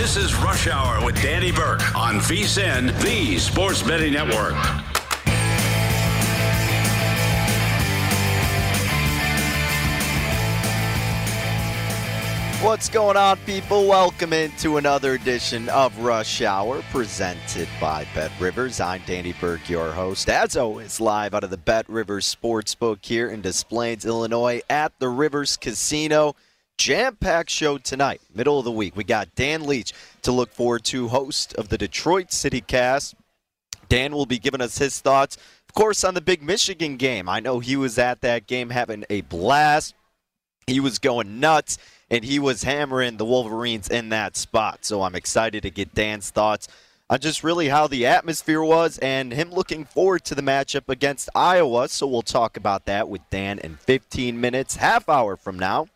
This is Rush Hour with Danny Burke on VSIN, the Sports Betting Network. What's going on, people? Welcome into another edition of Rush Hour presented by Bet Rivers. I'm Danny Burke, your host, as always, live out of the Bet Rivers Sportsbook here in Des Plaines, Illinois, at the Rivers Casino. Jam packed show tonight, middle of the week. We got Dan Leach to look forward to, host of the Detroit City Cast. Dan will be giving us his thoughts, of course, on the big Michigan game. I know he was at that game having a blast. He was going nuts and he was hammering the Wolverines in that spot. So I'm excited to get Dan's thoughts on just really how the atmosphere was and him looking forward to the matchup against Iowa. So we'll talk about that with Dan in 15 minutes, half hour from now.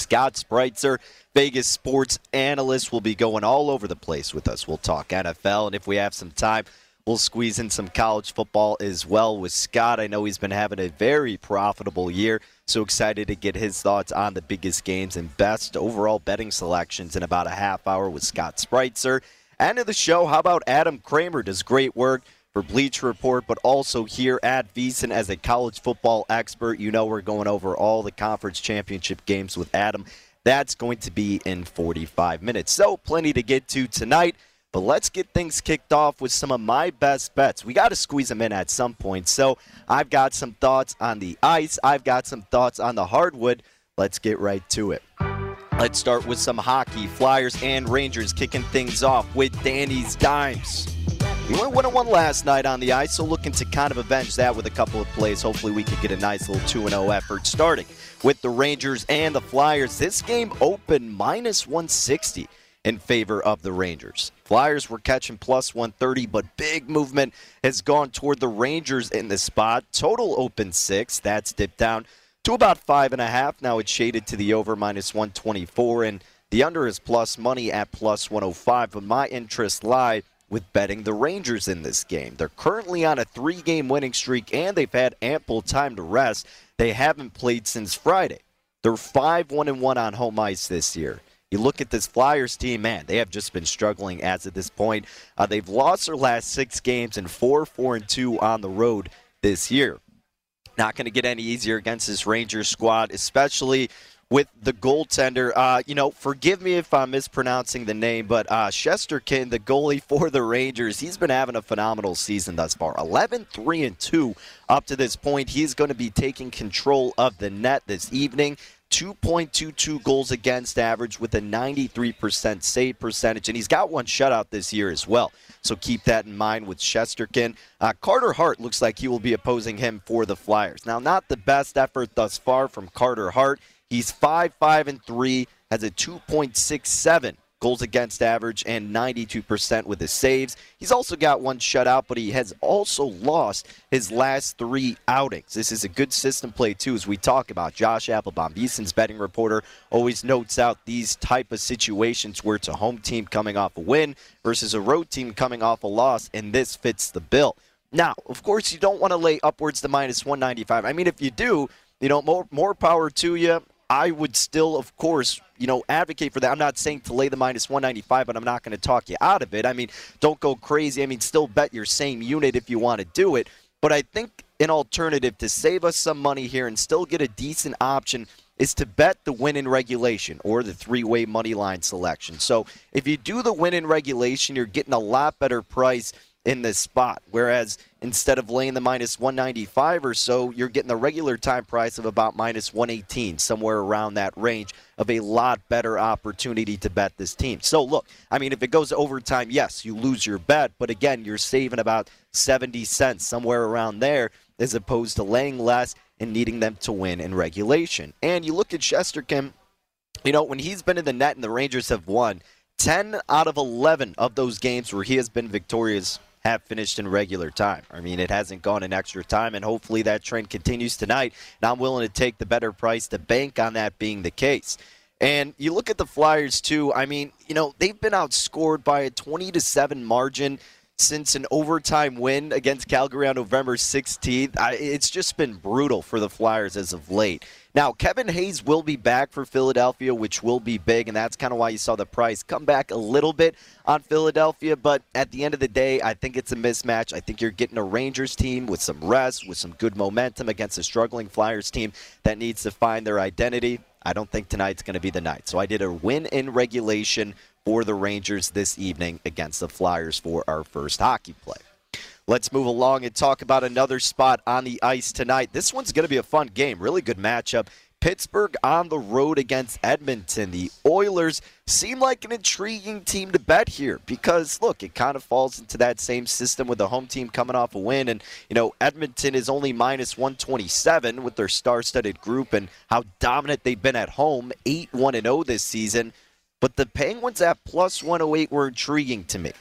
Scott Spreitzer, Vegas sports analyst, will be going all over the place with us. We'll talk NFL, and if we have some time, we'll squeeze in some college football as well with Scott. I know he's been having a very profitable year. So excited to get his thoughts on the biggest games and best overall betting selections in about a half hour with Scott Spreitzer. End of the show, how about Adam Kramer does great work for Bleacher Report, but also here at VSIN as a college football expert. You know we're going over all the conference championship games with Adam. That's going to be in 45 minutes. So plenty to get to tonight. But let's get things kicked off with some of my best bets. We got to squeeze them in at some point. So I've got some thoughts on the ice. I've got some thoughts on the hardwood. Let's get right to it. Let's start with some hockey. Flyers and Rangers kicking things off with Danny's Dimes. We went 1 1 last night on the ice, so looking to kind of avenge that with a couple of plays. Hopefully, we could get a nice little 2 0 effort starting with the Rangers and the Flyers. This game opened minus 160 in favor of the Rangers. Flyers were catching plus 130, but big movement has gone toward the Rangers in this spot. Total open six. That's dipped down to about five and a half. Now it's shaded to the over minus 124, and the under is plus money at plus 105. But my interest lie with betting the Rangers in this game. They're currently on a three game winning streak, and they've had ample time to rest. They haven't played since Friday. They're 5 1 1 on home ice this year. You look at this Flyers team, man, they have just been struggling as of this point. Uh, they've lost their last six games and four, four, and two on the road this year. Not going to get any easier against this Rangers squad, especially with the goaltender. Uh, you know, forgive me if I'm mispronouncing the name, but uh, Shesterkin, the goalie for the Rangers, he's been having a phenomenal season thus far. 11 3 and 2 up to this point. He's going to be taking control of the net this evening. 2.22 goals against average with a 93% save percentage, and he's got one shutout this year as well. So keep that in mind with Shesterkin. Uh, Carter Hart looks like he will be opposing him for the Flyers. Now, not the best effort thus far from Carter Hart. He's 5 5 and 3, has a 2.67 goals against average and 92% with his saves. He's also got one shutout, but he has also lost his last three outings. This is a good system play too, as we talk about. Josh Applebaum, VSiN's betting reporter, always notes out these type of situations where it's a home team coming off a win versus a road team coming off a loss, and this fits the bill. Now, of course, you don't want to lay upwards to minus 195. I mean, if you do, you know, more more power to you. I would still, of course, you know, advocate for that. I'm not saying to lay the minus 195, but I'm not going to talk you out of it. I mean, don't go crazy. I mean, still bet your same unit if you want to do it. But I think an alternative to save us some money here and still get a decent option is to bet the win in regulation or the three way money line selection. So if you do the win in regulation, you're getting a lot better price in this spot. Whereas instead of laying the minus 195 or so, you're getting the regular time price of about minus 118, somewhere around that range of a lot better opportunity to bet this team. So look, I mean, if it goes overtime, yes, you lose your bet, but again, you're saving about 70 cents, somewhere around there, as opposed to laying less and needing them to win in regulation. And you look at Shesterkin, you know, when he's been in the net and the Rangers have won, 10 out of 11 of those games where he has been victorious have finished in regular time. I mean, it hasn't gone in extra time, and hopefully that trend continues tonight. And I'm willing to take the better price to bank on that being the case. And you look at the Flyers too. I mean, you know, they've been outscored by a 20 to 7 margin since an overtime win against Calgary on November 16th. I, it's just been brutal for the Flyers as of late. Now, Kevin Hayes will be back for Philadelphia, which will be big, and that's kind of why you saw the price come back a little bit on Philadelphia. But at the end of the day, I think it's a mismatch. I think you're getting a Rangers team with some rest, with some good momentum against a struggling Flyers team that needs to find their identity. I don't think tonight's going to be the night. So I did a win in regulation for the Rangers this evening against the Flyers for our first hockey play. Let's move along and talk about another spot on the ice tonight. This one's going to be a fun game. Really good matchup. Pittsburgh on the road against Edmonton. The Oilers seem like an intriguing team to bet here because, look, it kind of falls into that same system with the home team coming off a win. And, you know, Edmonton is only minus 127 with their star studded group and how dominant they've been at home 8 1 0 this season. But the Penguins at plus 108 were intriguing to me.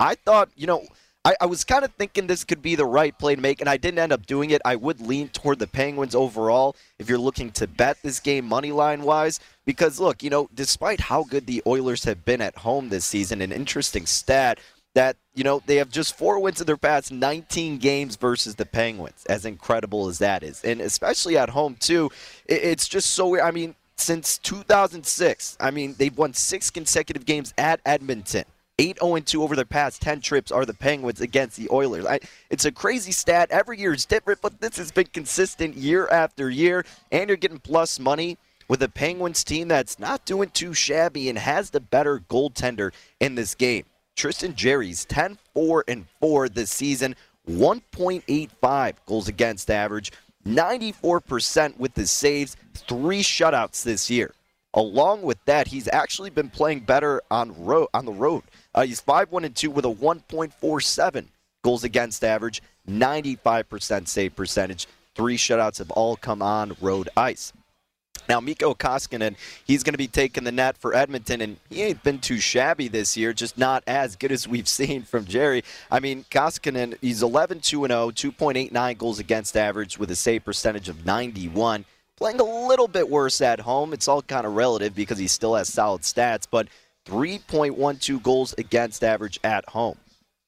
I thought, you know, I, I was kind of thinking this could be the right play to make, and I didn't end up doing it. I would lean toward the Penguins overall if you're looking to bet this game money line wise. Because, look, you know, despite how good the Oilers have been at home this season, an interesting stat that, you know, they have just four wins in their past 19 games versus the Penguins, as incredible as that is. And especially at home, too, it's just so weird. I mean, since 2006, I mean, they've won six consecutive games at Edmonton. 8 0 2 over their past 10 trips are the Penguins against the Oilers. I, it's a crazy stat. Every year is different, but this has been consistent year after year. And you're getting plus money with a Penguins team that's not doing too shabby and has the better goaltender in this game. Tristan Jarry's 10 4 and 4 this season, 1.85 goals against average, 94% with his saves, three shutouts this year. Along with that, he's actually been playing better on road on the road. Uh, he's 5 1 and 2 with a 1.47 goals against average, 95% save percentage. Three shutouts have all come on road ice. Now, Mikko Koskinen, he's going to be taking the net for Edmonton, and he ain't been too shabby this year, just not as good as we've seen from Jarry. I mean, Koskinen, he's 11 2 0, 2.89 goals against average with a save percentage of 91 playing a little bit worse at home. It's all kind of relative because he still has solid stats, but 3.12 goals against average at home.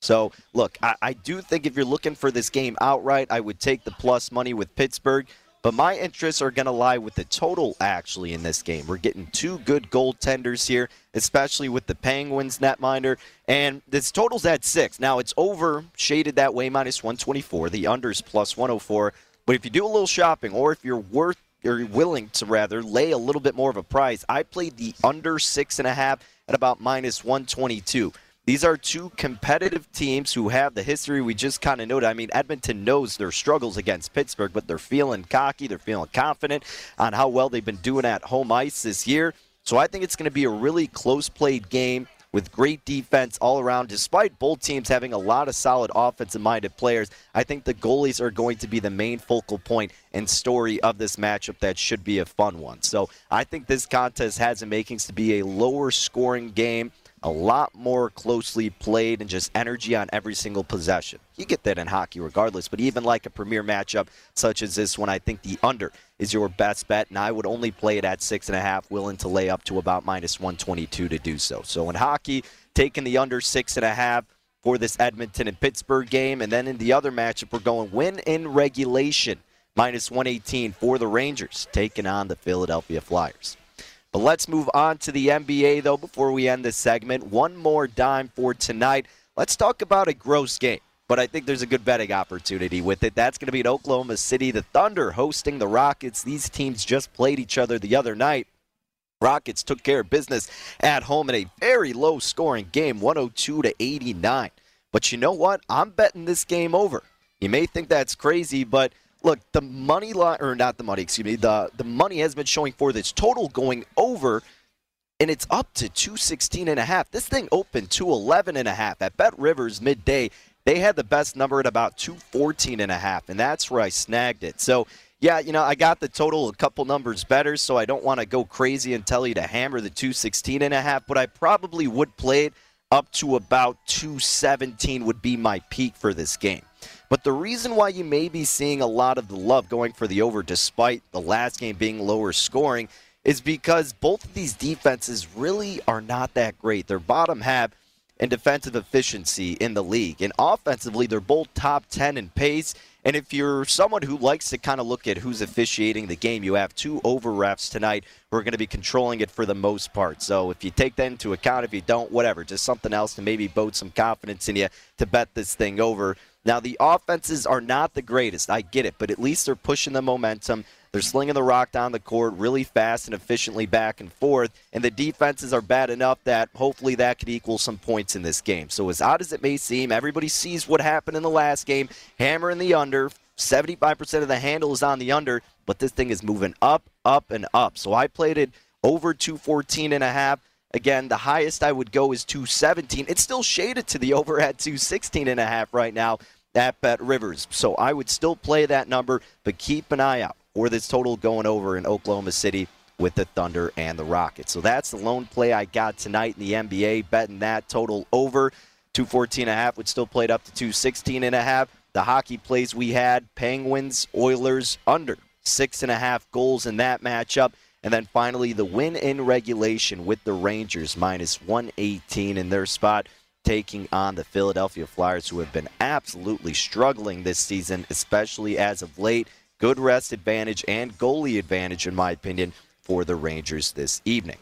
So, look, I, I, do think if you're looking for this game outright, I would take the plus money with Pittsburgh. But my interests are going to lie with the total actually in this game. We're getting two good goaltenders here, especially with the Penguins netminder. And this total's at six. Now, it's over, shaded that way, minus 124. The under's plus 104. But if you do a little shopping, or if you're worth you're willing to rather lay a little bit more of a price. I played the under six and a half at about minus 122. These are two competitive teams who have the history we just kind of noted. I mean, Edmonton knows their struggles against Pittsburgh, but they're feeling cocky, they're feeling confident on how well they've been doing at home ice this year. So I think it's going to be a really close played game with great defense all around. Despite both teams having a lot of solid offensive minded players, I think the goalies are going to be the main focal point and story of this matchup that should be a fun one. So I think this contest has the makings to be a lower scoring game a lot more closely played and just energy on every single possession. You get that in hockey regardless, but even like a premier matchup such as this one, I think the under is your best bet, and I would only play it at six and a half, willing to lay up to about minus 122 to do so. So in hockey, taking the under six and a half for this Edmonton and Pittsburgh game, and then in the other matchup, we're going win in regulation, minus 118 for the Rangers, taking on the Philadelphia Flyers. But let's move on to the NBA, though, before we end this segment. One more dime for tonight. Let's talk about a gross game, but I think there's a good betting opportunity with it. That's going to be in Oklahoma City. The Thunder hosting the Rockets. These teams just played each other the other night. Rockets took care of business at home in a very low scoring game, 102 to 89. But you know what? I'm betting this game over. You may think that's crazy, but look, the money line, or not the money, excuse me, the, the money has been showing for this total going over, and it's up to 216 and a half. This thing opened 211 and a half. At Bet Rivers midday, they had the best number at about 214 and a half, and that's where I snagged it. So, yeah, you know, I got the total a couple numbers better, so I don't want to go crazy and tell you to hammer the 216 and a half, but I probably would play it up to about 217 would be my peak for this game. But the reason why you may be seeing a lot of the love going for the over despite the last game being lower scoring is because both of these defenses really are not that great. Their bottom half in defensive efficiency in the league. And offensively, they're both top 10 in pace. And if you're someone who likes to kind of look at who's officiating the game, you have two over refs tonight who are going to be controlling it for the most part. So if you take that into account, if you don't, whatever, just something else to maybe boat some confidence in you to bet this thing over. Now, the offenses are not the greatest. I get it, but at least they're pushing the momentum. They're slinging the rock down the court really fast and efficiently back and forth. And the defenses are bad enough that hopefully that could equal some points in this game. So, as odd as it may seem, everybody sees what happened in the last game. Hammer in the under. 75% of the handle is on the under, but this thing is moving up, up, and up. So, I played it over 214 and a half. Again, the highest I would go is 217. It's still shaded to the over at 216 and a half right now at Bet Rivers. So I would still play that number, but keep an eye out for this total going over in Oklahoma City with the Thunder and the Rockets. So that's the lone play I got tonight in the NBA, betting that total over 214 and a half would still play it up to 216 and a half. The hockey plays we had, Penguins, Oilers under six and a half goals in that matchup. And then finally, the win in regulation with the Rangers minus 118 in their spot, taking on the Philadelphia Flyers, who have been absolutely struggling this season, especially as of late. Good rest advantage and goalie advantage, in my opinion, for the Rangers this evening.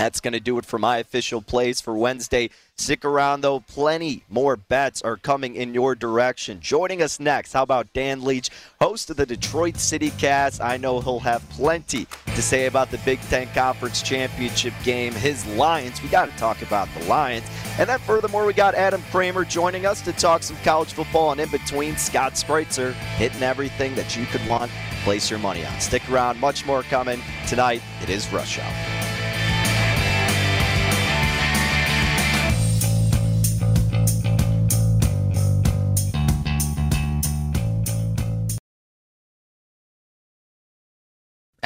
That's going to do it for my official plays for Wednesday. Stick around, though. Plenty more bets are coming in your direction. Joining us next, how about Dan Leach, host of the Detroit City Cast? I know he'll have plenty to say about the Big Ten Conference Championship game. His Lions, we got to talk about the Lions. And then, furthermore, we got Adam Kramer joining us to talk some college football. And in between, Scott Spreitzer hitting everything that you could want. Place your money on. Stick around, much more coming. Tonight, it is Rush Hour.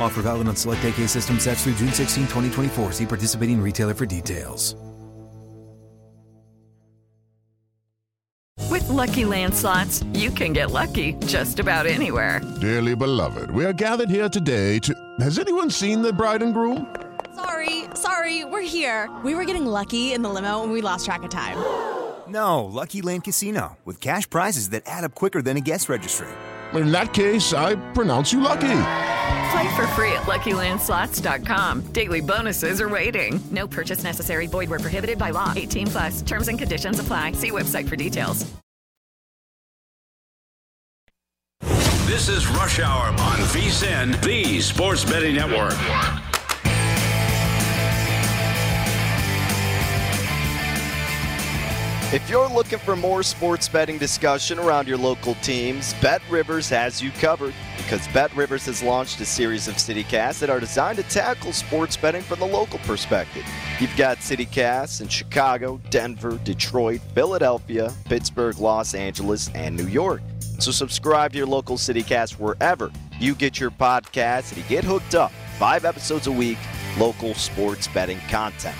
Offer valid on select AK system sets through June 16, 2024. See participating retailer for details. With Lucky Land slots, you can get lucky just about anywhere. Dearly beloved, we are gathered here today to. Has anyone seen the bride and groom? Sorry, sorry, we're here. We were getting lucky in the limo and we lost track of time. No, Lucky Land Casino, with cash prizes that add up quicker than a guest registry. In that case, I pronounce you lucky. Play for free at LuckyLandSlots.com. Daily bonuses are waiting. No purchase necessary. Void where prohibited by law. 18 plus. Terms and conditions apply. See website for details. This is Rush Hour on VSIN, the Sports Betting Network. If you're looking for more sports betting discussion around your local teams, Bet Rivers has you covered because Bet Rivers has launched a series of CityCasts that are designed to tackle sports betting from the local perspective. You've got CityCasts in Chicago, Denver, Detroit, Philadelphia, Pittsburgh, Los Angeles, and New York. So subscribe to your local CityCast wherever you get your podcasts and you get hooked up. Five episodes a week, local sports betting content.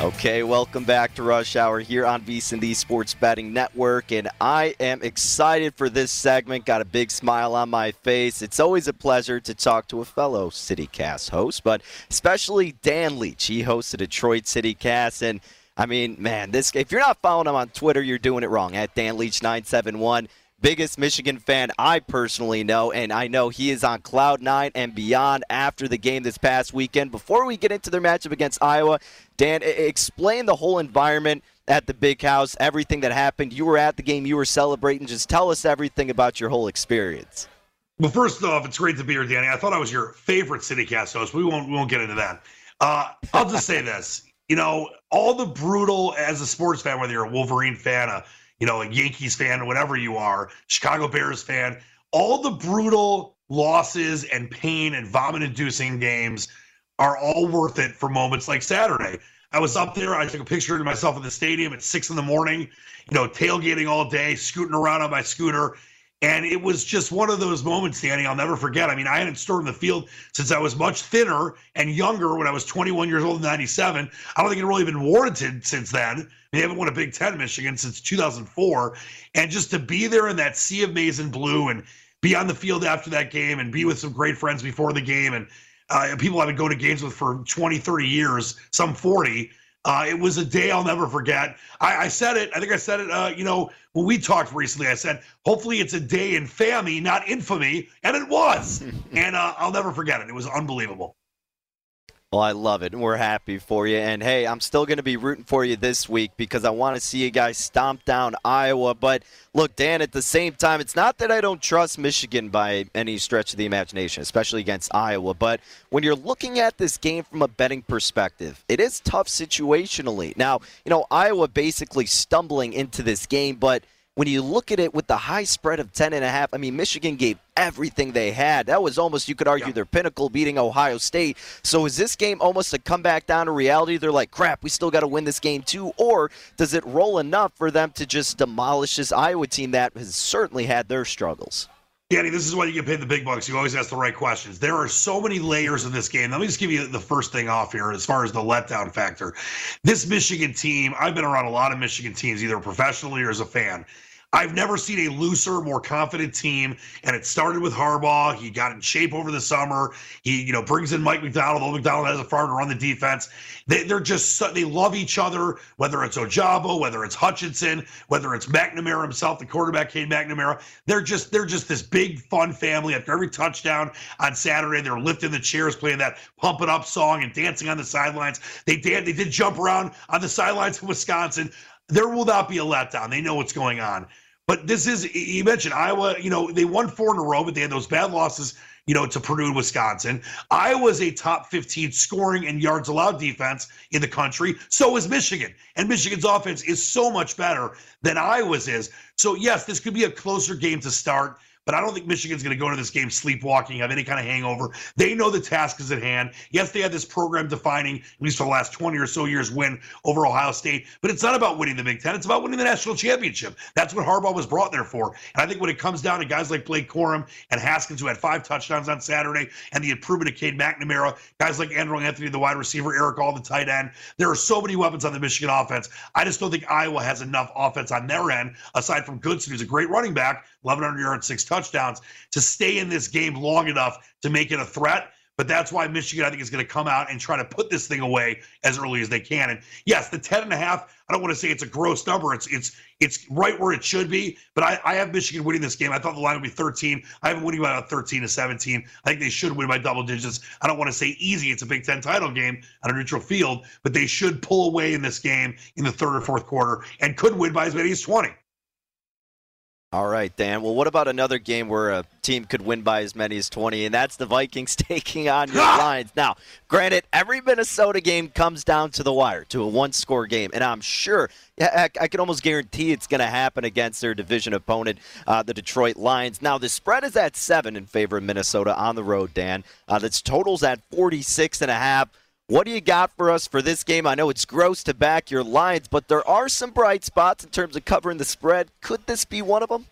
Okay, welcome back to Rush Hour here on the Sports Betting Network, and I am excited for this segment. Got a big smile on my face. It's always a pleasure to talk to a fellow CityCast host, but especially Dan Leach. He hosts the Detroit CityCast, and I mean, man, this if you're not following him on Twitter, you're doing it wrong. At Dan Leach 971 biggest Michigan fan I personally know, and I know he is on cloud nine and beyond after the game this past weekend. Before we get into their matchup against Iowa, Dan, explain the whole environment at the big house, everything that happened. You were at the game, you were celebrating. Just tell us everything about your whole experience. Well, first off, it's great to be here, Danny. I thought I was your favorite CityCast host. We won't we won't get into that. Uh, I'll just say this: you know, all the brutal as a sports fan, whether you're a Wolverine fan, a you know, a Yankees fan, whatever you are, Chicago Bears fan, all the brutal losses and pain and vomit inducing games are all worth it for moments like Saturday. I was up there. I took a picture of myself in the stadium at six in the morning, you know, tailgating all day, scooting around on my scooter. And it was just one of those moments, Danny, I'll never forget. I mean, I hadn't stormed the field since I was much thinner and younger when I was 21 years old in 97. I don't think it really been warranted since then. They haven't won a Big Ten Michigan since 2004. And just to be there in that sea of maize and blue and be on the field after that game and be with some great friends before the game and uh, people I've been going to games with for 20, 30 years, some 40. Uh, it was a day I'll never forget. I, I said it. I think I said it. Uh, you know, when we talked recently, I said, hopefully it's a day in family, not infamy, and it was. and uh, I'll never forget it. It was unbelievable. Well, I love it, and we're happy for you. And hey, I'm still going to be rooting for you this week because I want to see you guys stomp down Iowa. But look, Dan, at the same time, it's not that I don't trust Michigan by any stretch of the imagination, especially against Iowa. But when you're looking at this game from a betting perspective, it is tough situationally. Now, you know, Iowa basically stumbling into this game, but when you look at it with the high spread of 10 and a half, I mean, Michigan gave everything they had. That was almost, you could argue, yeah. their pinnacle beating Ohio State. So is this game almost a comeback down to reality? They're like, crap, we still got to win this game too. Or does it roll enough for them to just demolish this Iowa team that has certainly had their struggles? Danny, this is why you get paid the big bucks. You always ask the right questions. There are so many layers in this game. Let me just give you the first thing off here as far as the letdown factor. This Michigan team, I've been around a lot of Michigan teams, either professionally or as a fan. I've never seen a looser, more confident team. And it started with Harbaugh. He got in shape over the summer. He, you know, brings in Mike Macdonald. Old McDonald has a farm to run the defense. They, are just so, they love each other. Whether it's Ojabo, whether it's Hutchinson, whether it's McNamara himself, the quarterback Cade McNamara. They're just they're just this big fun family. After every touchdown on Saturday, they're lifting the chairs, playing that "Pump It Up" song, and dancing on the sidelines. They did they did jump around on the sidelines in Wisconsin. There will not be a letdown. They know what's going on. But this is, you mentioned Iowa, you know, they won four in a row, but they had those bad losses, you know, to Purdue and Wisconsin. Iowa's a top 15 scoring and yards allowed defense in the country. So is Michigan. And Michigan's offense is so much better than Iowa's is. So, yes, this could be a closer game to start. But I don't think Michigan's going to go into this game sleepwalking, have any kind of hangover. They know the task is at hand. Yes, they had this program defining, at least for the last 20 or so years, win over Ohio State. But it's not about winning the Big Ten. It's about winning the national championship. That's what Harbaugh was brought there for. And I think when it comes down to guys like Blake Corum and Haskins, who had five touchdowns on Saturday, and the improvement of Cade McNamara, guys like Andrel Anthony, the wide receiver, Erick All, the tight end, there are so many weapons on the Michigan offense. I just don't think Iowa has enough offense on their end, aside from Goodson, who's a great running back, 1,100 yards, six touchdowns, to stay in this game long enough to make it a threat. But that's why Michigan, I think, is going to come out and try to put this thing away as early as they can. And yes, the 10 and a half, I don't want to say it's a gross number. It's it's it's right where it should be. But I, I have Michigan winning this game. I thought the line would be 13. I have winning by about 13 to 17. I think they should win by double digits. I don't want to say easy. It's a Big Ten title game on a neutral field, but they should pull away in this game in the third or fourth quarter and could win by as many as 20. All right, Dan. Well, what about another game where a team could win by as many as 20, and that's the Vikings taking on your Lions. Now, granted, every Minnesota game comes down to the wire, to a one score game, and I'm sure, I, I can almost guarantee it's going to happen against their division opponent, uh, the Detroit Lions. Now, the spread is at seven in favor of Minnesota on the road, Dan. Uh, that's totals at 46 and a half. What do you got for us for this game? I know it's gross to back your lines, but there are some bright spots in terms of covering the spread. Could this be one of them?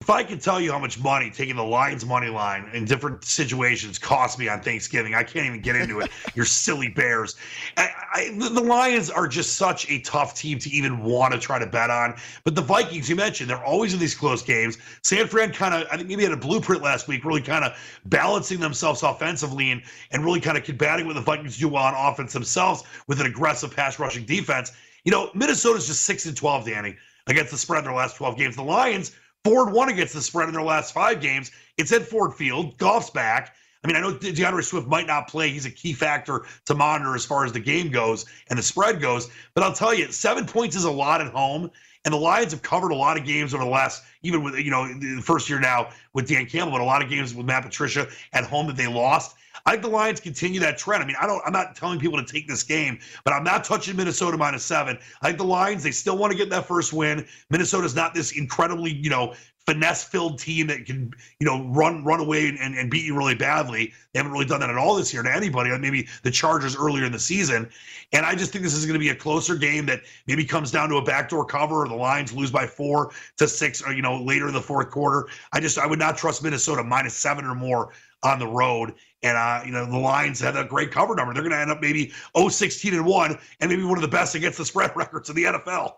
If I could tell you how much money taking the Lions money line in different situations cost me on Thanksgiving, I can't even get into it. Your silly Bears. I, I, the, Lions are just such a tough team to even want to try to bet on. But the Vikings, you mentioned, they're always in these close games. San Fran kind of, I think maybe had a blueprint last week, really kind of balancing themselves offensively and, and really kind of combating what the Vikings do well on offense themselves with an aggressive pass rushing defense. You know, Minnesota's just 6 and 12, Danny, against the spread in their last 12 games. The Lions Ford won against the spread in their last five games. It's at Ford Field. Goff's back. I mean, I know D'Andre Swift might not play. He's a key factor to monitor as far as the game goes and the spread goes. But I'll tell you, seven points is a lot at home. And the Lions have covered a lot of games over the last, even with, you know, the first year now with Dan Campbell, but a lot of games with Matt Patricia at home that they lost. I think the Lions continue that trend. I mean, I don't. I'm not telling people to take this game, but I'm not touching Minnesota minus seven. I think the Lions. They still want to get that first win. Minnesota's not this incredibly, you know, finesse-filled team that can, you know, run run away and, and beat you really badly. They haven't really done that at all this year to anybody. Maybe the Chargers earlier in the season, and I just think this is going to be a closer game that maybe comes down to a backdoor cover or the Lions lose by four to six, or you know, later in the fourth quarter. I just I would not trust Minnesota minus seven or more on the road. And uh, you know, the Lions had a great cover number. They're going to end up maybe 0-16 and 1 and maybe one of the best against the spread records in the NFL.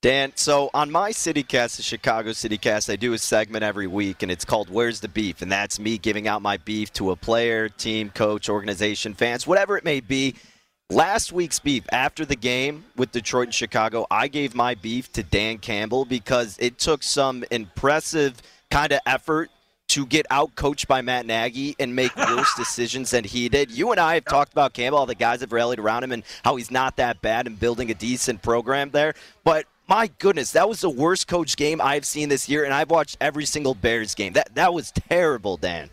Dan, so on my CityCast, the Chicago CityCast, I do a segment every week, and it's called Where's the Beef? And that's me giving out my beef to a player, team, coach, organization, fans, whatever it may be. Last week's beef after the game with Detroit and Chicago, I gave my beef to Dan Campbell because it took some impressive kind of effort to get out coached by Matt Nagy and make worse decisions than he did. You and I have talked about Campbell, all the guys have rallied around him, and how he's not that bad and building a decent program there. But my goodness, that was the worst coach game I've seen this year, and I've watched every single Bears game. That that was terrible, Dan.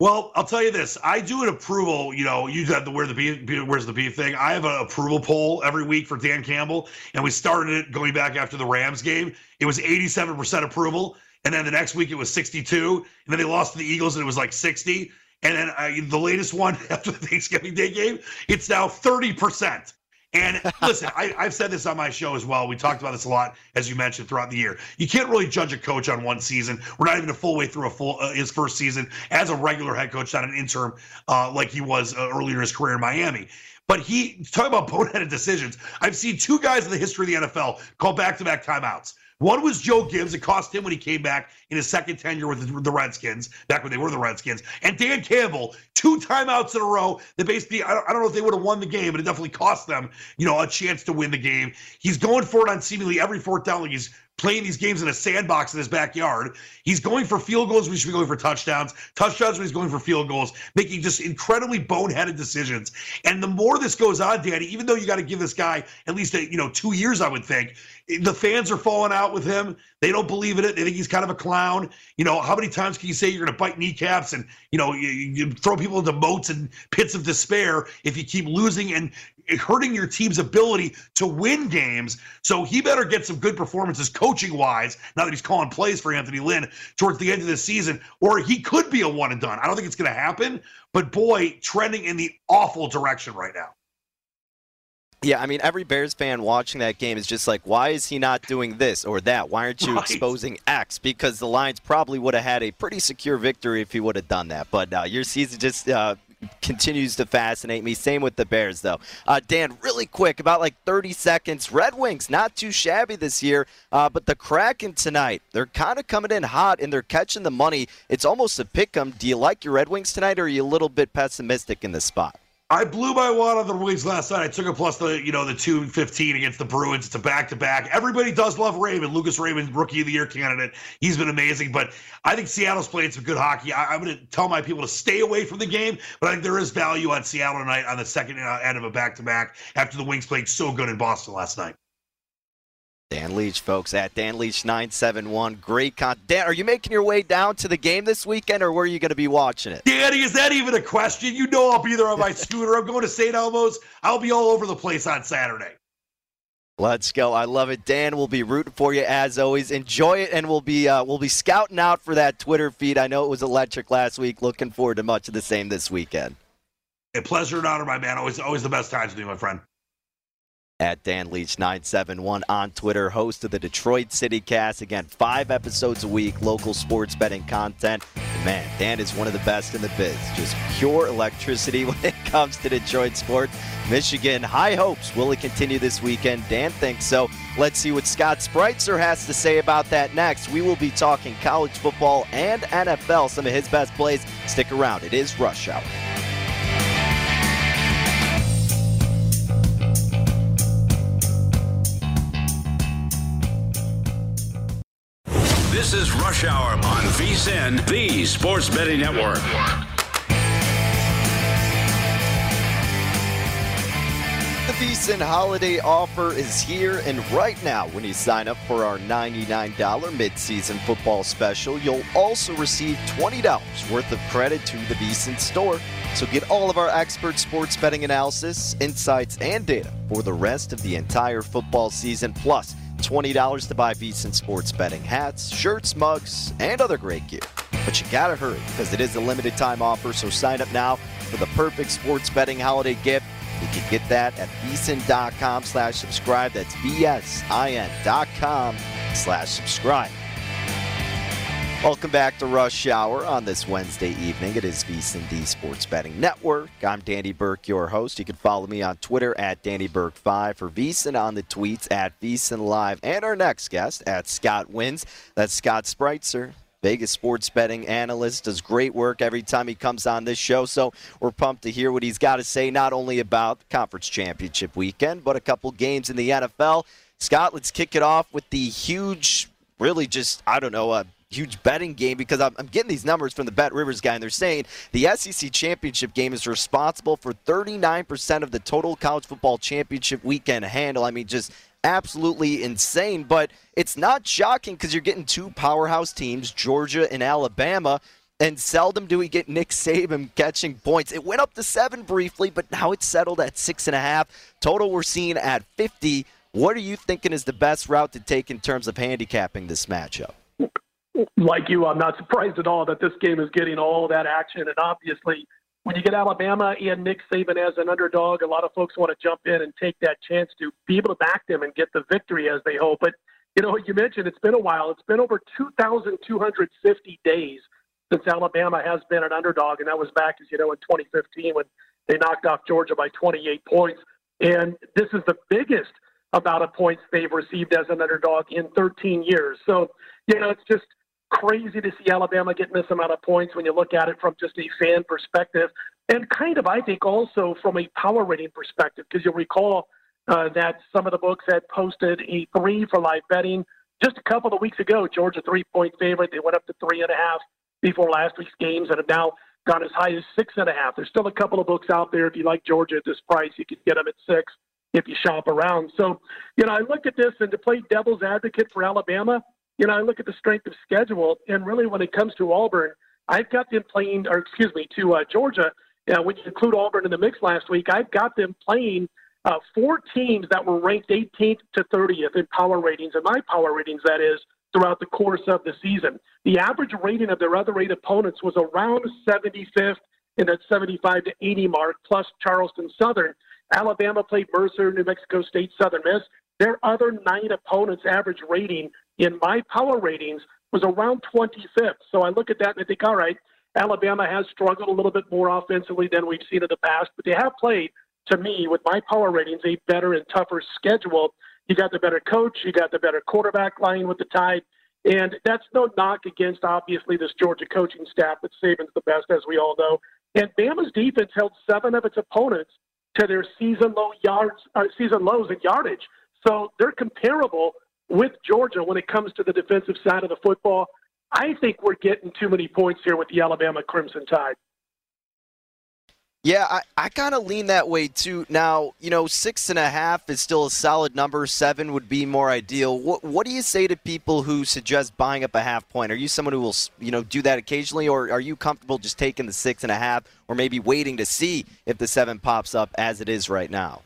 Well, I'll tell you this. I do an approval, you know, you have the where the beef, where's the beef thing. I have an approval poll every week for Dan Campbell, and we started it going back after the Rams game. It was 87% approval, and then the next week it was 62, and then they lost to the Eagles and it was like 60. And then uh, the latest one after the Thanksgiving Day game, it's now 30%. And listen, I, have said this on my show as well. We talked about this a lot, as you mentioned, throughout the year. You can't really judge a coach on one season. We're not even a full way through a full uh, his first season as a regular head coach, not an interim uh, like he was uh, earlier in his career in Miami. But he talk about boneheaded decisions. I've seen two guys in the history of the NFL call back-to-back timeouts. One was Joe Gibbs. It cost him when he came back in his second tenure with the Redskins, back when they were the Redskins. And Dan Campbell, two timeouts in a row that basically, I don't, I don't know if they would have won the game, but it definitely cost them, you know, a chance to win the game. He's going for it on seemingly every fourth down. Like he's playing these games in a sandbox in his backyard. He's going for field goals. We should be going for touchdowns. Touchdowns when he's going for field goals, making just incredibly boneheaded decisions. And the more this goes on, Danny, even though you got to give this guy at least a, you know two years, I would think the fans are falling out with him. They don't believe in it. They think he's kind of a clown. You know, how many times can you say you're going to bite kneecaps and you know you, you throw people into moats and pits of despair if you keep losing and hurting your team's ability to win games. So he better get some good performances coaching wise now that he's calling plays for Anthony Lynn towards the end of the season, or he could be a one and done. I don't think it's going to happen, but boy, trending in the awful direction right now. Yeah, I mean, every Bears fan watching that game is just like, why is he not doing this or that? Why aren't you right. exposing X? Because the Lions probably would have had a pretty secure victory if he would have done that. But uh, your season just uh, continues to fascinate me. Same with the Bears, though. Uh, Dan, really quick, about like 30 seconds. Red Wings, not too shabby this year, uh, but the Kraken tonight, they're kind of coming in hot and they're catching the money. It's almost a pick 'em. Do you like your Red Wings tonight, or are you a little bit pessimistic in this spot? I blew my wad on the Wings last night. I took a plus the you know the two fifteen against the Bruins. It's a back to back. Everybody does love Raymond. Lucas Raymond, rookie of the year candidate. He's been amazing. But I think Seattle's playing some good hockey. I, am going to tell my people to stay away from the game. But I think there is value on Seattle tonight on the second uh, end of a back to back after the Wings played so good in Boston last night. Dan Leach, folks, at Dan Leach 971. Great content. Dan, are you making your way down to the game this weekend, or where are you going to be watching it? Danny, is that even a question? You know I'll be there on my scooter. I'm going to St. Elmo's. I'll be all over the place on Saturday. Let's go! I love it. Dan we'll be rooting for you as always. Enjoy it, and we'll be uh, we'll be scouting out for that Twitter feed. I know it was electric last week. Looking forward to much of the same this weekend. A pleasure and honor, my man. Always always the best times with you, my friend at Dan Leach 971 on Twitter, host of the Detroit City Cast. Again, five episodes a week, local sports betting content. Man, Dan is one of the best in the biz. Just pure electricity when it comes to Detroit sports. Michigan, high hopes. Will it continue this weekend? Dan thinks so. Let's see what Scott Spreitzer has to say about that next. We will be talking college football and NFL, some of his best plays. Stick around. It is Rush Hour. This is Rush Hour on VSIN, the Sports Betting Network. The VSIN holiday offer is here, and right now, when you sign up for our $99 midseason football special, you'll also receive $20 worth of credit to the VSIN store. So get all of our expert sports betting analysis, insights, and data for the rest of the entire football season. Plus, $20 to buy VSIN sports betting hats, shirts, mugs, and other great gear. But you gotta hurry because it is a limited time offer, so sign up now for the perfect sports betting holiday gift. You can get that at vsin.com slash subscribe. That's V-S-I-N dot com slash subscribe. Welcome back to Rush Hour on this Wednesday evening. It is VSIN D Sports Betting Network. I'm Danny Burke, your host. You can follow me on Twitter at Danny Burke5 for VSIN on the tweets at VSIN Live. And our next guest at Scott Wins. That's Scott Spreitzer. Vegas sports betting analyst does great work every time he comes on this show. So we're pumped to hear what he's got to say, not only about conference championship weekend, but a couple games in the NFL. Scott, let's kick it off with the huge, really just, I don't know, a huge betting game because I'm, I'm, getting these numbers from the Bet Rivers guy, and they're saying the SEC championship game is responsible for 39% of the total college football championship weekend handle. I mean, just absolutely insane. But it's not shocking because you're getting two powerhouse teams, Georgia and Alabama. And seldom do we get Nick Saban catching points. It went up to seven briefly, but now it's settled at six and a half. Total we're seeing at 50. What are you thinking is the best route to take in terms of handicapping this matchup? Like you, I'm not surprised at all that this game is getting all that action. And obviously, when you get Alabama and Nick Saban as an underdog, a lot of folks want to jump in and take that chance to be able to back them and get the victory as they hope. But, you know, you mentioned it's been a while. It's been over 2,250 days since Alabama has been an underdog. And that was back, as you know, in 2015 when they knocked off Georgia by 28 points. And this is the biggest amount of points they've received as an underdog in 13 years. So, you know, it's just crazy to see Alabama getting this amount of points when you look at it from just a fan perspective, and kind of I think also from a power rating perspective, because you'll recall uh, that some of the books had posted a three for live betting just a couple of weeks ago, Georgia three point favorite. They went up to three and a half before last week's games and have now gone as high as six and a half. There's still a couple of books out there. If you like Georgia at this price, you can get them at six if you shop around. So, you know, I look at this and to play devil's advocate for Alabama, you know, I look at the strength of schedule, and really when it comes to Auburn, I've got them playing, or excuse me, to uh, Georgia. Uh, when you include Auburn in the mix last week, I've got them playing uh, four teams that were ranked 18th to 30th in power ratings, and my power ratings, that is, throughout the course of the season. The average rating of their other eight opponents was around 75th in that 75 to 80 mark, plus Charleston Southern. Alabama played Mercer, New Mexico State, Southern Miss. Their other nine opponents' average rating in my power ratings was around 25th. So I look at that and I think, all right, Alabama has struggled a little bit more offensively than we've seen in the past, but they have played, to me, with my power ratings, a better and tougher schedule. You got the better coach, you got the better quarterback line with the Tide. And that's no knock against, obviously, this Georgia coaching staff, but Saban's the best, as we all know. And Bama's defense held seven of its opponents to their season low yards, uh, season lows in yardage. So they're comparable with Georgia when it comes to the defensive side of the football. I think we're getting too many points here with the Alabama Crimson Tide. Yeah, I, I kind of lean that way too. Now, you know, six and a half is still a solid number. Seven would be more ideal. What What do you say to people who suggest buying up a half point? Are you someone who will, you know, do that occasionally, or are you comfortable just taking the six and a half, or maybe waiting to see if the seven pops up as it is right now?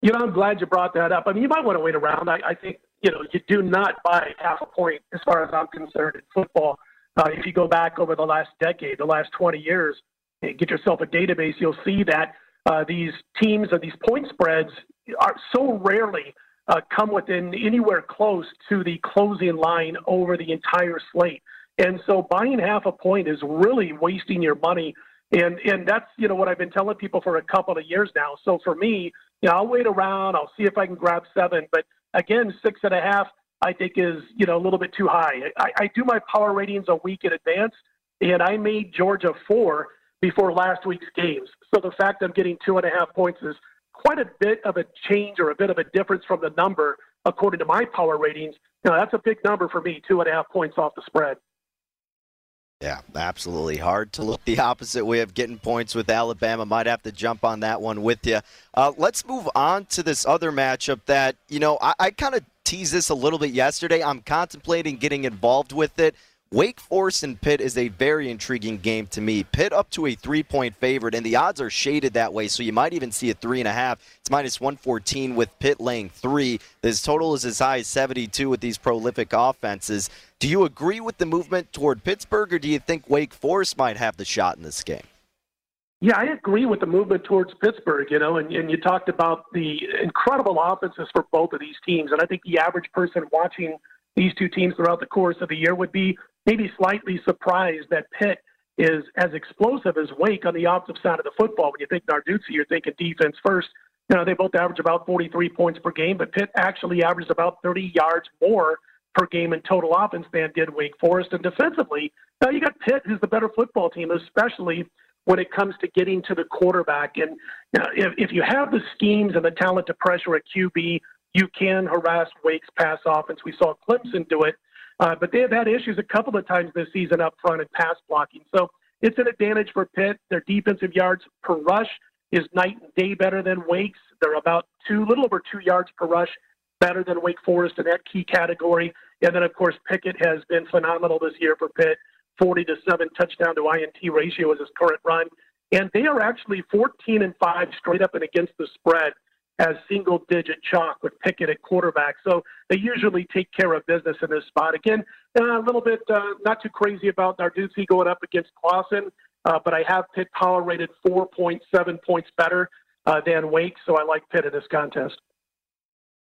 You know, I'm glad you brought that up. I mean, you might want to wait around. I, I think you know you do not buy half a point as far as I'm concerned in football. Uh, if you go back over the last decade, the last 20 years and get yourself a database, you'll see that uh, these teams or these point spreads are so rarely uh, come within anywhere close to the closing line over the entire slate. And so buying half a point is really wasting your money. And and that's you know what I've been telling people for a couple of years now. So for me, you know, I'll wait around. I'll see if I can grab seven. But again, six and a half I think is you know a little bit too high. I, I do my power ratings a week in advance, and I made Georgia four before last week's games. So the fact I'm getting two and a half points is quite a bit of a change or a bit of a difference from the number according to my power ratings. Now that's a big number for me, two and a half points off the spread. Yeah, absolutely. Hard to look the opposite way of getting points with Alabama. Might have to jump on that one with you. Uh, let's move on to this other matchup that, you know, I, I kind of teased this a little bit yesterday. I'm contemplating getting involved with it. Wake Forest and Pitt is a very intriguing game to me. Pitt up to a three point favorite, and the odds are shaded that way, so you might even see a three and a half. It's minus 114 with Pitt laying three. This total is as high as 72 with these prolific offenses. Do you agree with the movement toward Pittsburgh, or do you think Wake Forest might have the shot in this game? Yeah, I agree with the movement towards Pittsburgh, you know, and, and you talked about the incredible offenses for both of these teams. And I think the average person watching these two teams throughout the course of the year would be maybe slightly surprised that Pitt is as explosive as Wake on the opposite side of the football. When you think Narduzzi, you're thinking defense first. You know, they both average about 43 points per game, but Pitt actually averaged about 30 yards more per game in total offense than did Wake Forest. And defensively, now you got Pitt, who's the better football team, especially when it comes to getting to the quarterback. And you know, if, if you have the schemes and the talent to pressure a QB, you can harass Wake's pass offense. We saw Clemson do it uh, but they have had issues a couple of times this season up front in pass blocking. So it's an advantage for Pitt. Their defensive yards per rush is night and day better than Wake's. They're about two, little over two yards per rush better than Wake Forest in that key category. And then, of course, Pickett has been phenomenal this year for Pitt. 40 to 7 touchdown to INT ratio is his current run. And they are actually 14 and 5 straight up and against the spread as single digit chalk with Pickett at quarterback. So they usually take care of business in this spot. Again, uh, a little bit uh, not too crazy about Narduzzi going up against Clawson, uh, but I have Pitt power rated 4.7 points better uh, than Wake, so I like Pitt in this contest.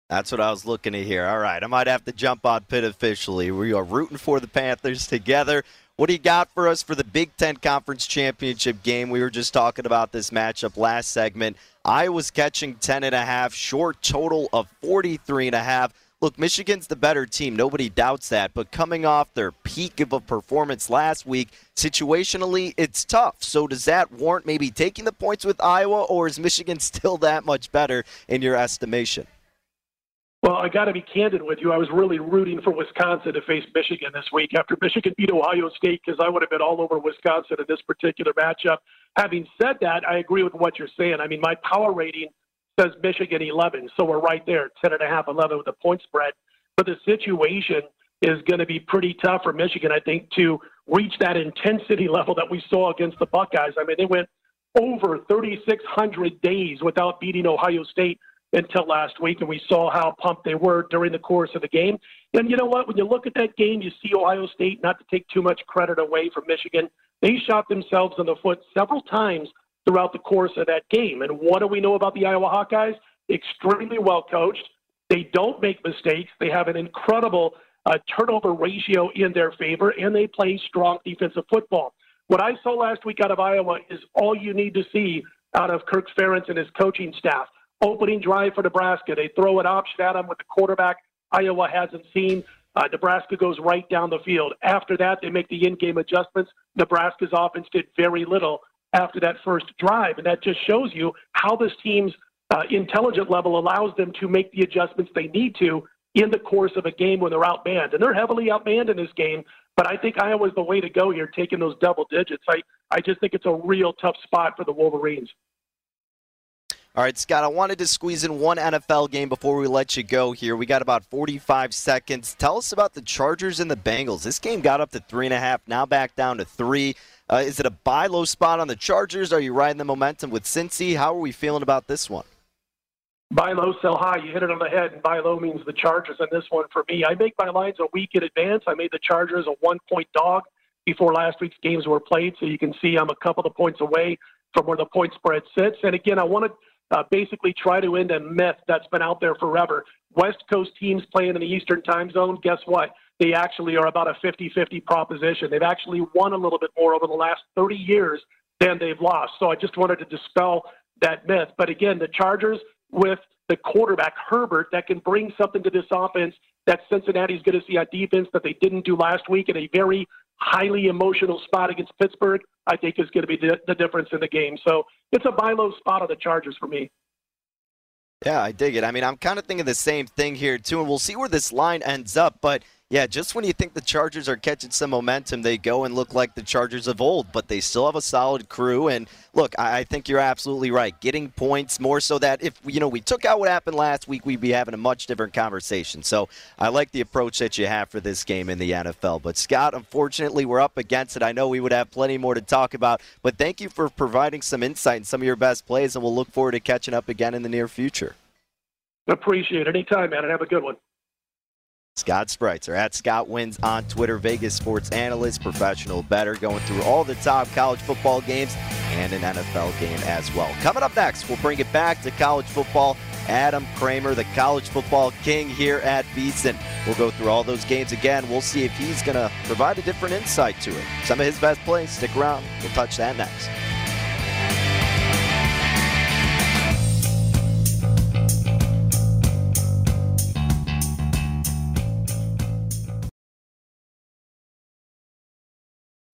That's what I was looking to hear. All right, I might have to jump on Pitt officially. We are rooting for the Panthers together. What do you got for us for the Big Ten Conference Championship game? We were just talking about this matchup last segment. I was catching 10 and a half, short total of 43 and a half. Look, Michigan's the better team. Nobody doubts that. But coming off their peak of a performance last week, situationally, it's tough. So does that warrant maybe taking the points with Iowa, or is Michigan still that much better in your estimation? Well, I got to be candid with you. I was really rooting for Wisconsin to face Michigan this week after Michigan beat Ohio State because I would have been all over Wisconsin in this particular matchup. Having said that, I agree with what you're saying. I mean, my power rating says Michigan 11, so we're right there, 10.5, 11 with the point spread. But the situation is going to be pretty tough for Michigan, I think, to reach that intensity level that we saw against the Buckeyes. I mean, they went over 3,600 days without beating Ohio State until last week, and we saw how pumped they were during the course of the game. And you know what? When you look at that game, you see Ohio State, not to take too much credit away from Michigan, they shot themselves in the foot several times throughout the course of that game. And what do we know about the Iowa Hawkeyes? Extremely well coached. They don't make mistakes. They have an incredible uh, turnover ratio in their favor, and they play strong defensive football. What I saw last week out of Iowa is all you need to see out of Kirk Ferentz and his coaching staff. Opening drive for Nebraska. They throw an option at him with the quarterback Iowa hasn't seen. Uh, Nebraska goes right down the field. After that, they make the in game adjustments. Nebraska's offense did very little after that first drive. And that just shows you how this team's uh, intelligent level allows them to make the adjustments they need to in the course of a game when they're outmanned. And they're heavily outmanned in this game. But I think Iowa's the way to go here, taking those double digits. I, I just think it's a real tough spot for the Wolverines. All right, Scott, I wanted to squeeze in one NFL game before we let you go here. We got about 45 seconds. Tell us about the Chargers and the Bengals. This game got up to three and a half, now back down to three. Uh, is it a buy low spot on the Chargers? Are you riding the momentum with Cincy? How are we feeling about this one? Buy low, sell high. You hit it on the head, and buy low means the Chargers on this one for me. I make my lines a week in advance. I made the Chargers a one point dog before last week's games were played, so you can see I'm a couple of points away from where the point spread sits. And again, I want to uh, basically try to end a myth that's been out there forever. West Coast teams playing in the Eastern time zone, guess what? They actually are about a 50 50 proposition. They've actually won a little bit more over the last 30 years than they've lost. So I just wanted to dispel that myth. But again, the Chargers with the quarterback, Herbert, that can bring something to this offense that Cincinnati's going to see a defense that they didn't do last week in a very highly emotional spot against Pittsburgh, I think is going to be the, the difference in the game. So it's a buy low spot on the Chargers for me. Yeah, I dig it. I mean, I'm kind of thinking the same thing here, too, and we'll see where this line ends up. But yeah, just when you think the Chargers are catching some momentum, they go and look like the Chargers of old, but they still have a solid crew. And look, I think you're absolutely right. Getting points more so that if you know we took out what happened last week, we'd be having a much different conversation. So I like the approach that you have for this game in the NFL. But Scott, unfortunately, we're up against it. I know we would have plenty more to talk about, but thank you for providing some insight and some of your best plays, and we'll look forward to catching up again in the near future. Appreciate it. Anytime, man, and have a good one. Scott Spreitzer at Scott Wins on Twitter, Vegas sports analyst, professional bettor, going through all the top college football games and an NFL game as well. Coming up next, we'll bring it back to college football. Adam Kramer, the college football king here at VSIN. We'll go through all those games again. We'll see if he's going to provide a different insight to it. Some of his best plays. Stick around. We'll touch that next.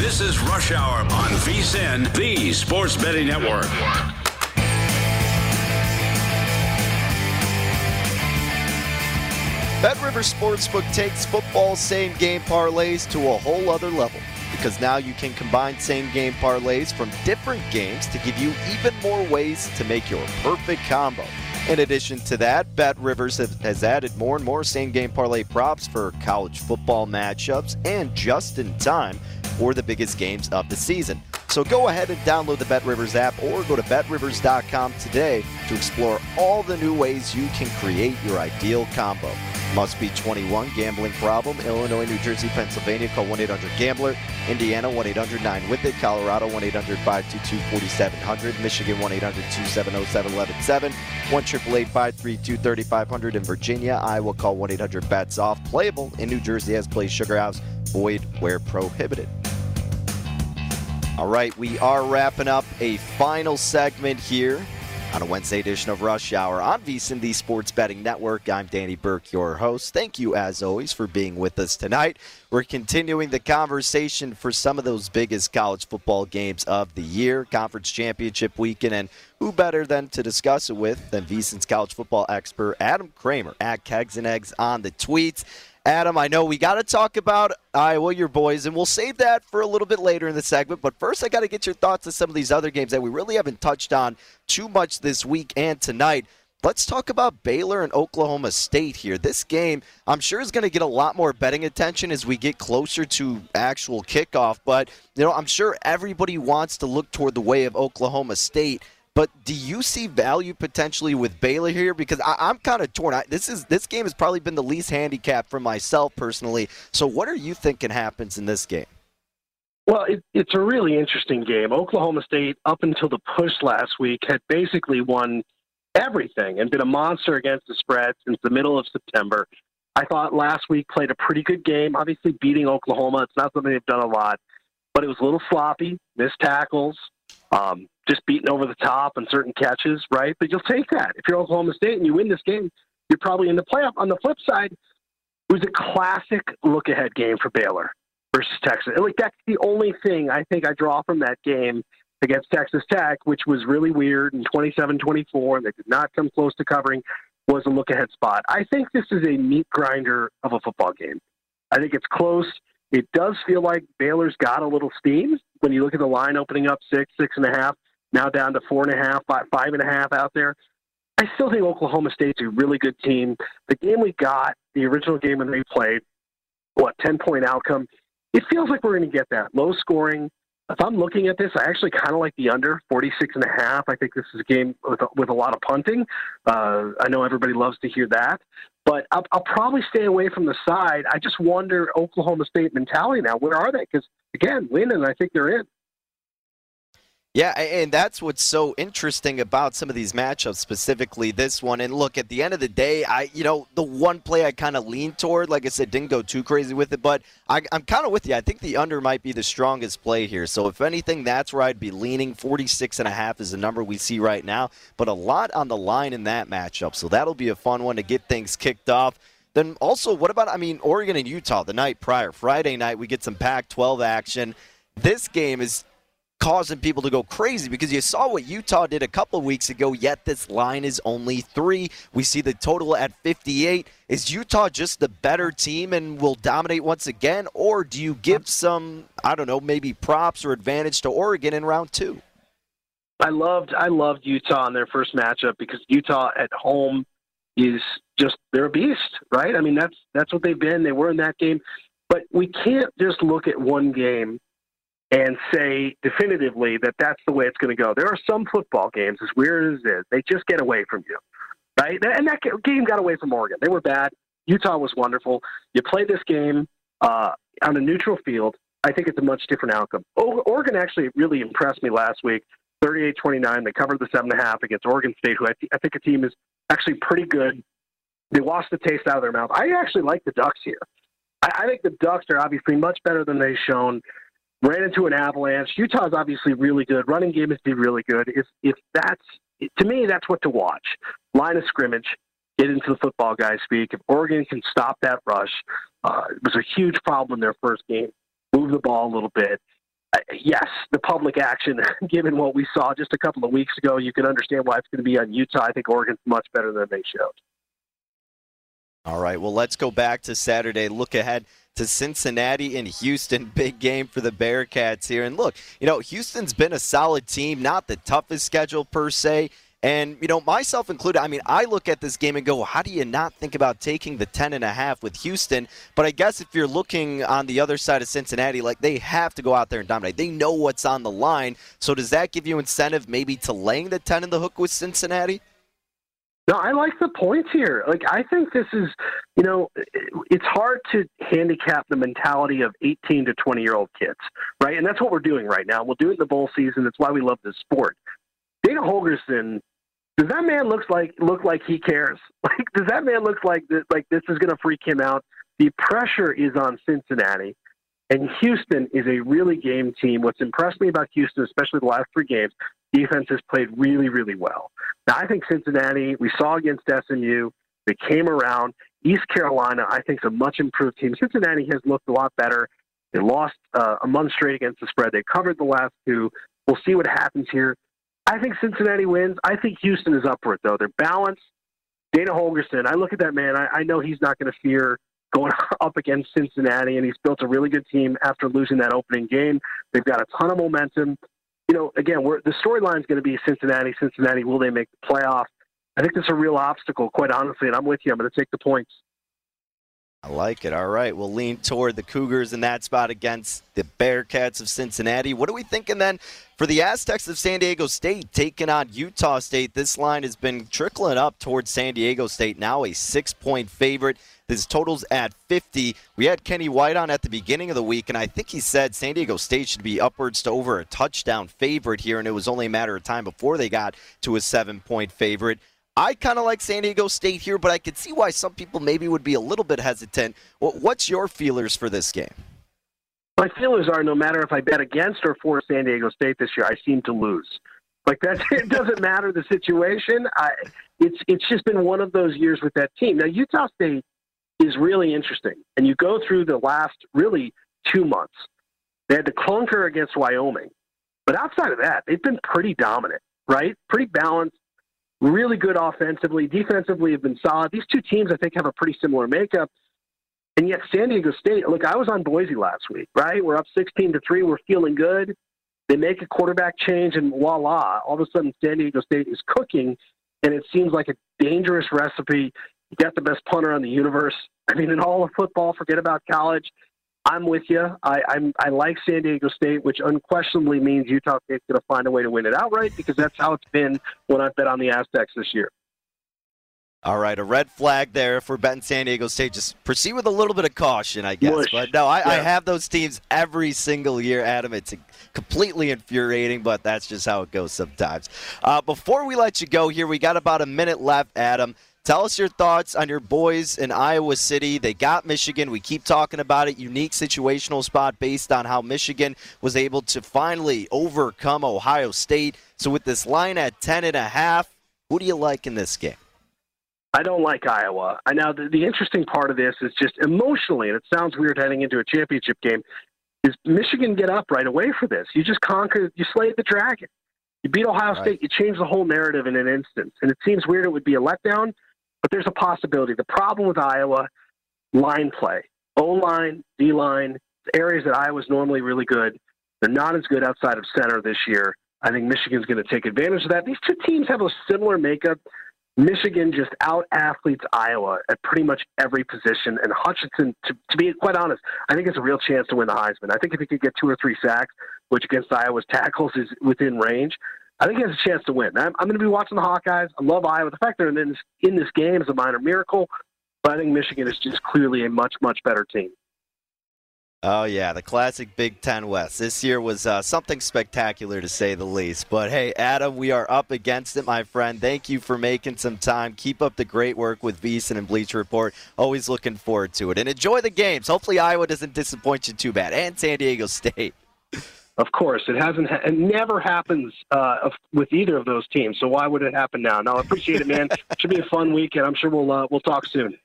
This is Rush Hour on VSIN, the Sports Betting Network. Bet River Sportsbook takes football same game parlays to a whole other level because now you can combine same game parlays from different games to give you even more ways to make your perfect combo. In addition to that, Bet Rivers has added more and more same game parlay props for college football matchups and just in time for the biggest games of the season. So go ahead and download the BetRivers app or go to betrivers.com today to explore all the new ways you can create your ideal combo. Must be 21. Gambling problem. Illinois, New Jersey, Pennsylvania. Call 1 800 Gambler. Indiana 1 800 9 with it. Colorado 1 800 522 4700. Michigan 1 800 270 7117. 1 532 3500 in Virginia. Iowa call 1 800 bets off. Playable in New Jersey as plays Sugar House. Void where prohibited. All right, we are wrapping up a final segment here on a Wednesday edition of Rush Hour on VSIN, the Sports Betting Network. I'm Danny Burke, your host. Thank you, as always, for being with us tonight. We're continuing the conversation for some of those biggest college football games of the year, Conference Championship weekend, and who better than to discuss it with than VSIN's college football expert, Adam Kramer, at Kegs and Eggs on the tweets. Adam, I know we got to talk about Iowa, your boys, and we'll save that for a little bit later in the segment. But first, I got to get your thoughts on some of these other games that we really haven't touched on too much this week and tonight. Let's talk about Baylor and Oklahoma State here. This game, I'm sure, is going to get a lot more betting attention as we get closer to actual kickoff. But, you know, I'm sure everybody wants to look toward the way of Oklahoma State. But do you see value potentially with Baylor here? Because I, am kind of torn. I, this is this game has probably been the least handicapped for myself personally. So what are you thinking happens in this game? Well, it, it's a really interesting game. Oklahoma State, up until the push last week, had basically won everything and been a monster against the spread since the middle of September. I thought last week played a pretty good game. Obviously, beating Oklahoma, it's not something they've done a lot, but it was a little sloppy, missed tackles. Um, just beaten over the top on certain catches, right? But you'll take that. If you're Oklahoma State and you win this game, you're probably in the playoff. On the flip side, it was a classic look ahead game for Baylor versus Texas. And Like that's the only thing I think I draw from that game against Texas Tech, which was really weird in 27-24, and they did not come close to covering, was a look ahead spot. I think this is a meat grinder of a football game. I think it's close. It does feel like Baylor's got a little steam when you look at the line opening up six, six and a half now down to four and a half, five, and a half out there. I still think Oklahoma State's a really good team. The game we got, the original game when they played, what, 10 point outcome, it feels like we're going to get that. Low scoring. If I'm looking at this, I actually kind of like the under 46 and a half. I think this is a game with a, with a lot of punting. Uh, I know everybody loves to hear that, but I'll, I'll probably stay away from the side. I just wonder Oklahoma State mentality now. Where are they? Because again, winning, I think they're in. Yeah, and that's what's so interesting about some of these matchups, specifically this one. And look, at the end of the day, I, you know, the one play I kind of leaned toward, like I said, didn't go too crazy with it, but I, am kind of with you. I think the under might be the strongest play here. So if anything, that's where I'd be leaning. 46 and a half is the number we see right now, but a lot on the line in that matchup. So that'll be a fun one to get things kicked off. Then also, what about, I mean, Oregon and Utah the night prior, Friday night, we get some Pac 12 action. This game is causing people to go crazy because you saw what Utah did a couple weeks ago, yet this line is only three. We see the total at 58. Is Utah just the better team and will dominate once again? Or do you give some, I don't know, maybe props or advantage to Oregon in round two? I loved I loved Utah in their first matchup because Utah at home is just they're a beast, right? I mean that's that's what they've been. They were in that game. But we can't just look at one game and say definitively that that's the way it's going to go. There are some football games, as weird as it is, they just get away from you, right? And that game got away from Oregon. They were bad. Utah was wonderful. You play this game uh, on a neutral field. I think it's a much different outcome. Oregon actually really impressed me last week. 38-29. They covered the seven and a half against Oregon State, who I, th- I think a team is actually pretty good. They washed the taste out of their mouth. I actually like the Ducks here. I, I think the Ducks are obviously much better than they've shown. Ran into an avalanche. Utah's obviously really good. Running game is be really good. If if that's to me, that's what to watch. Line of scrimmage, get into the football guy speak. If Oregon can stop that rush, uh, it was a huge problem in their first game. Move the ball a little bit. Uh, yes, the public action, given what we saw just a couple of weeks ago, you can understand why it's going to be on Utah. I think Oregon's much better than they showed. All right, well, let's go back to Saturday. Look ahead to Cincinnati and Houston. Big game for the Bearcats here. And look, you know, Houston's been a solid team, not the toughest schedule per se. And, you know, myself included, I mean, I look at this game and go, how do you not think about taking the 10 and a half with Houston? But I guess if you're looking on the other side of Cincinnati, like they have to go out there and dominate. They know what's on the line. So does that give you incentive maybe to laying the 10 in the hook with Cincinnati? No, I like the points here. Like, I think this is, you know, it's hard to handicap the mentality of 18 to 20 year old kids, right? And that's what we're doing right now. We'll do it in the bowl season. That's why we love this sport. Dana Holgorsen, does that man looks like look like he cares? Like, does that man look like this, like this is going to freak him out? The pressure is on Cincinnati, and Houston is a really game team. What's impressed me about Houston, especially the last three games, defense has played really, really well. Now, I think Cincinnati, we saw against SMU, they came around. East Carolina, I think, is a much improved team. Cincinnati has looked a lot better. They lost uh, a month straight against the spread. They covered the last two. We'll see what happens here. I think Cincinnati wins. I think Houston is up for it, though. They're balanced. Dana Holgorsen, I look at that man. I, I know he's not going to fear going up against Cincinnati, and he's built a really good team after losing that opening game. They've got a ton of momentum. You know, again, we're, the storyline is going to be Cincinnati. Cincinnati, will they make the playoff? I think that's a real obstacle, quite honestly, and I'm with you. I'm going to take the points. I like it. All right. We'll lean toward the Cougars in that spot against the Bearcats of Cincinnati. What are we thinking then for the Aztecs of San Diego State taking on Utah State? This line has been trickling up towards San Diego State, now a six point favorite. This totals at 50. We had Kenny White on at the beginning of the week, and I think he said San Diego State should be upwards to over a touchdown favorite here, and it was only a matter of time before they got to a seven point favorite. I kind of like San Diego State here, but I could see why some people maybe would be a little bit hesitant. What's your feelers for this game? My feelers are no matter if I bet against or for San Diego State this year, I seem to lose. Like that, it doesn't matter the situation. I, it's it's just been one of those years with that team. Now Utah State is really interesting, and you go through the last really two months. They had the clunker against Wyoming, but outside of that, they've been pretty dominant, right? Pretty balanced really good offensively. Defensively have been solid. These two teams, I think, have a pretty similar makeup. And yet, San Diego State, look, I was on Boise last week, right? We're up 16 to 3. We're feeling good. They make a quarterback change, and voila, all of a sudden, San Diego State is cooking. And it seems like a dangerous recipe. You got the best punter on the universe. I mean, in all of football, forget about college. I'm with you. I, I'm, I like San Diego State, which unquestionably means Utah State's going to find a way to win it outright because that's how it's been when I've bet on the Aztecs this year. All right, a red flag there for we're betting San Diego State. Just proceed with a little bit of caution, I guess. Mush. But no, I, Yeah. I have those teams every single year, Adam. It's completely infuriating, but that's just how it goes sometimes. Uh, before we let you go here, we got about a minute left, Adam. Tell us your thoughts on your boys in Iowa City. They got Michigan. We keep talking about it. Unique situational spot based on how Michigan was able to finally overcome Ohio State. So with this line at ten and a half, who do you like in this game? I don't like Iowa. I now the, the interesting part of this is just emotionally, and it sounds weird heading into a championship game. Is Michigan get up right away for this? You just conquered, you slayed the dragon. You beat Ohio Right. State. You changed the whole narrative in an instant, and it seems weird it would be a letdown, but there's a possibility. The problem with Iowa, line play, O line, D line, areas that Iowa's normally really good. They're not as good outside of center this year. I think Michigan's going to take advantage of that. These two teams have a similar makeup. Michigan just out athletes Iowa at pretty much every position. And Hutchinson, to, to be quite honest, I think it's a real chance to win the Heisman. I think if he could get two or three sacks, which against Iowa's tackles is within range. I think he has a chance to win. I'm, I'm going to be watching the Hawkeyes. I love Iowa. The fact they're in this, in this game is a minor miracle, but I think Michigan is just clearly a much, much better team. Oh, yeah, the classic Big Ten West. This year was uh, something spectacular to say the least. But hey, Adam, we are up against it, my friend. Thank you for making some time. Keep up the great work with VSiN and Bleacher Report. Always looking forward to it. And enjoy the games. Hopefully, Iowa doesn't disappoint you too bad, and San Diego State. Of course, it hasn't. It never happens uh, with either of those teams. So why would it happen now? No, I appreciate it, man. Should be a fun weekend. I'm sure we'll uh, we'll talk soon.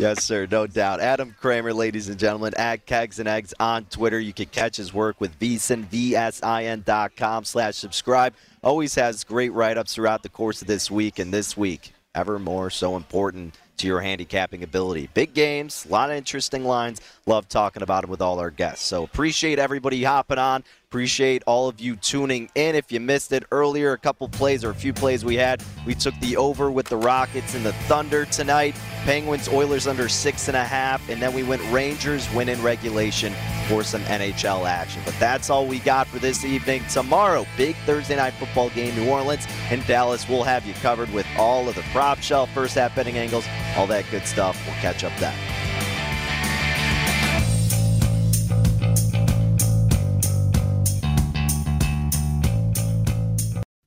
Yes, sir, no doubt. Adam Kramer, ladies and gentlemen, at Kegs and Eggs on Twitter. You can catch his work with VSiN, V-S-I-N dot com slash subscribe. Always has great write-ups throughout the course of this week, and this week, ever more so important to your handicapping ability. Big games, a lot of interesting lines. Love talking about them with all our guests. So appreciate everybody hopping on. Appreciate all of you tuning in. If you missed it earlier, a couple plays or a few plays we had, we took the over with the Rockets and the Thunder tonight. Penguins, Oilers under six and a half, and then we went Rangers win in regulation for some NHL action. But that's all we got for this evening. Tomorrow, big Thursday night football game, New Orleans and Dallas. We'll have you covered with all of the prop shell, first half betting angles, all that good stuff. We'll catch up then.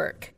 work.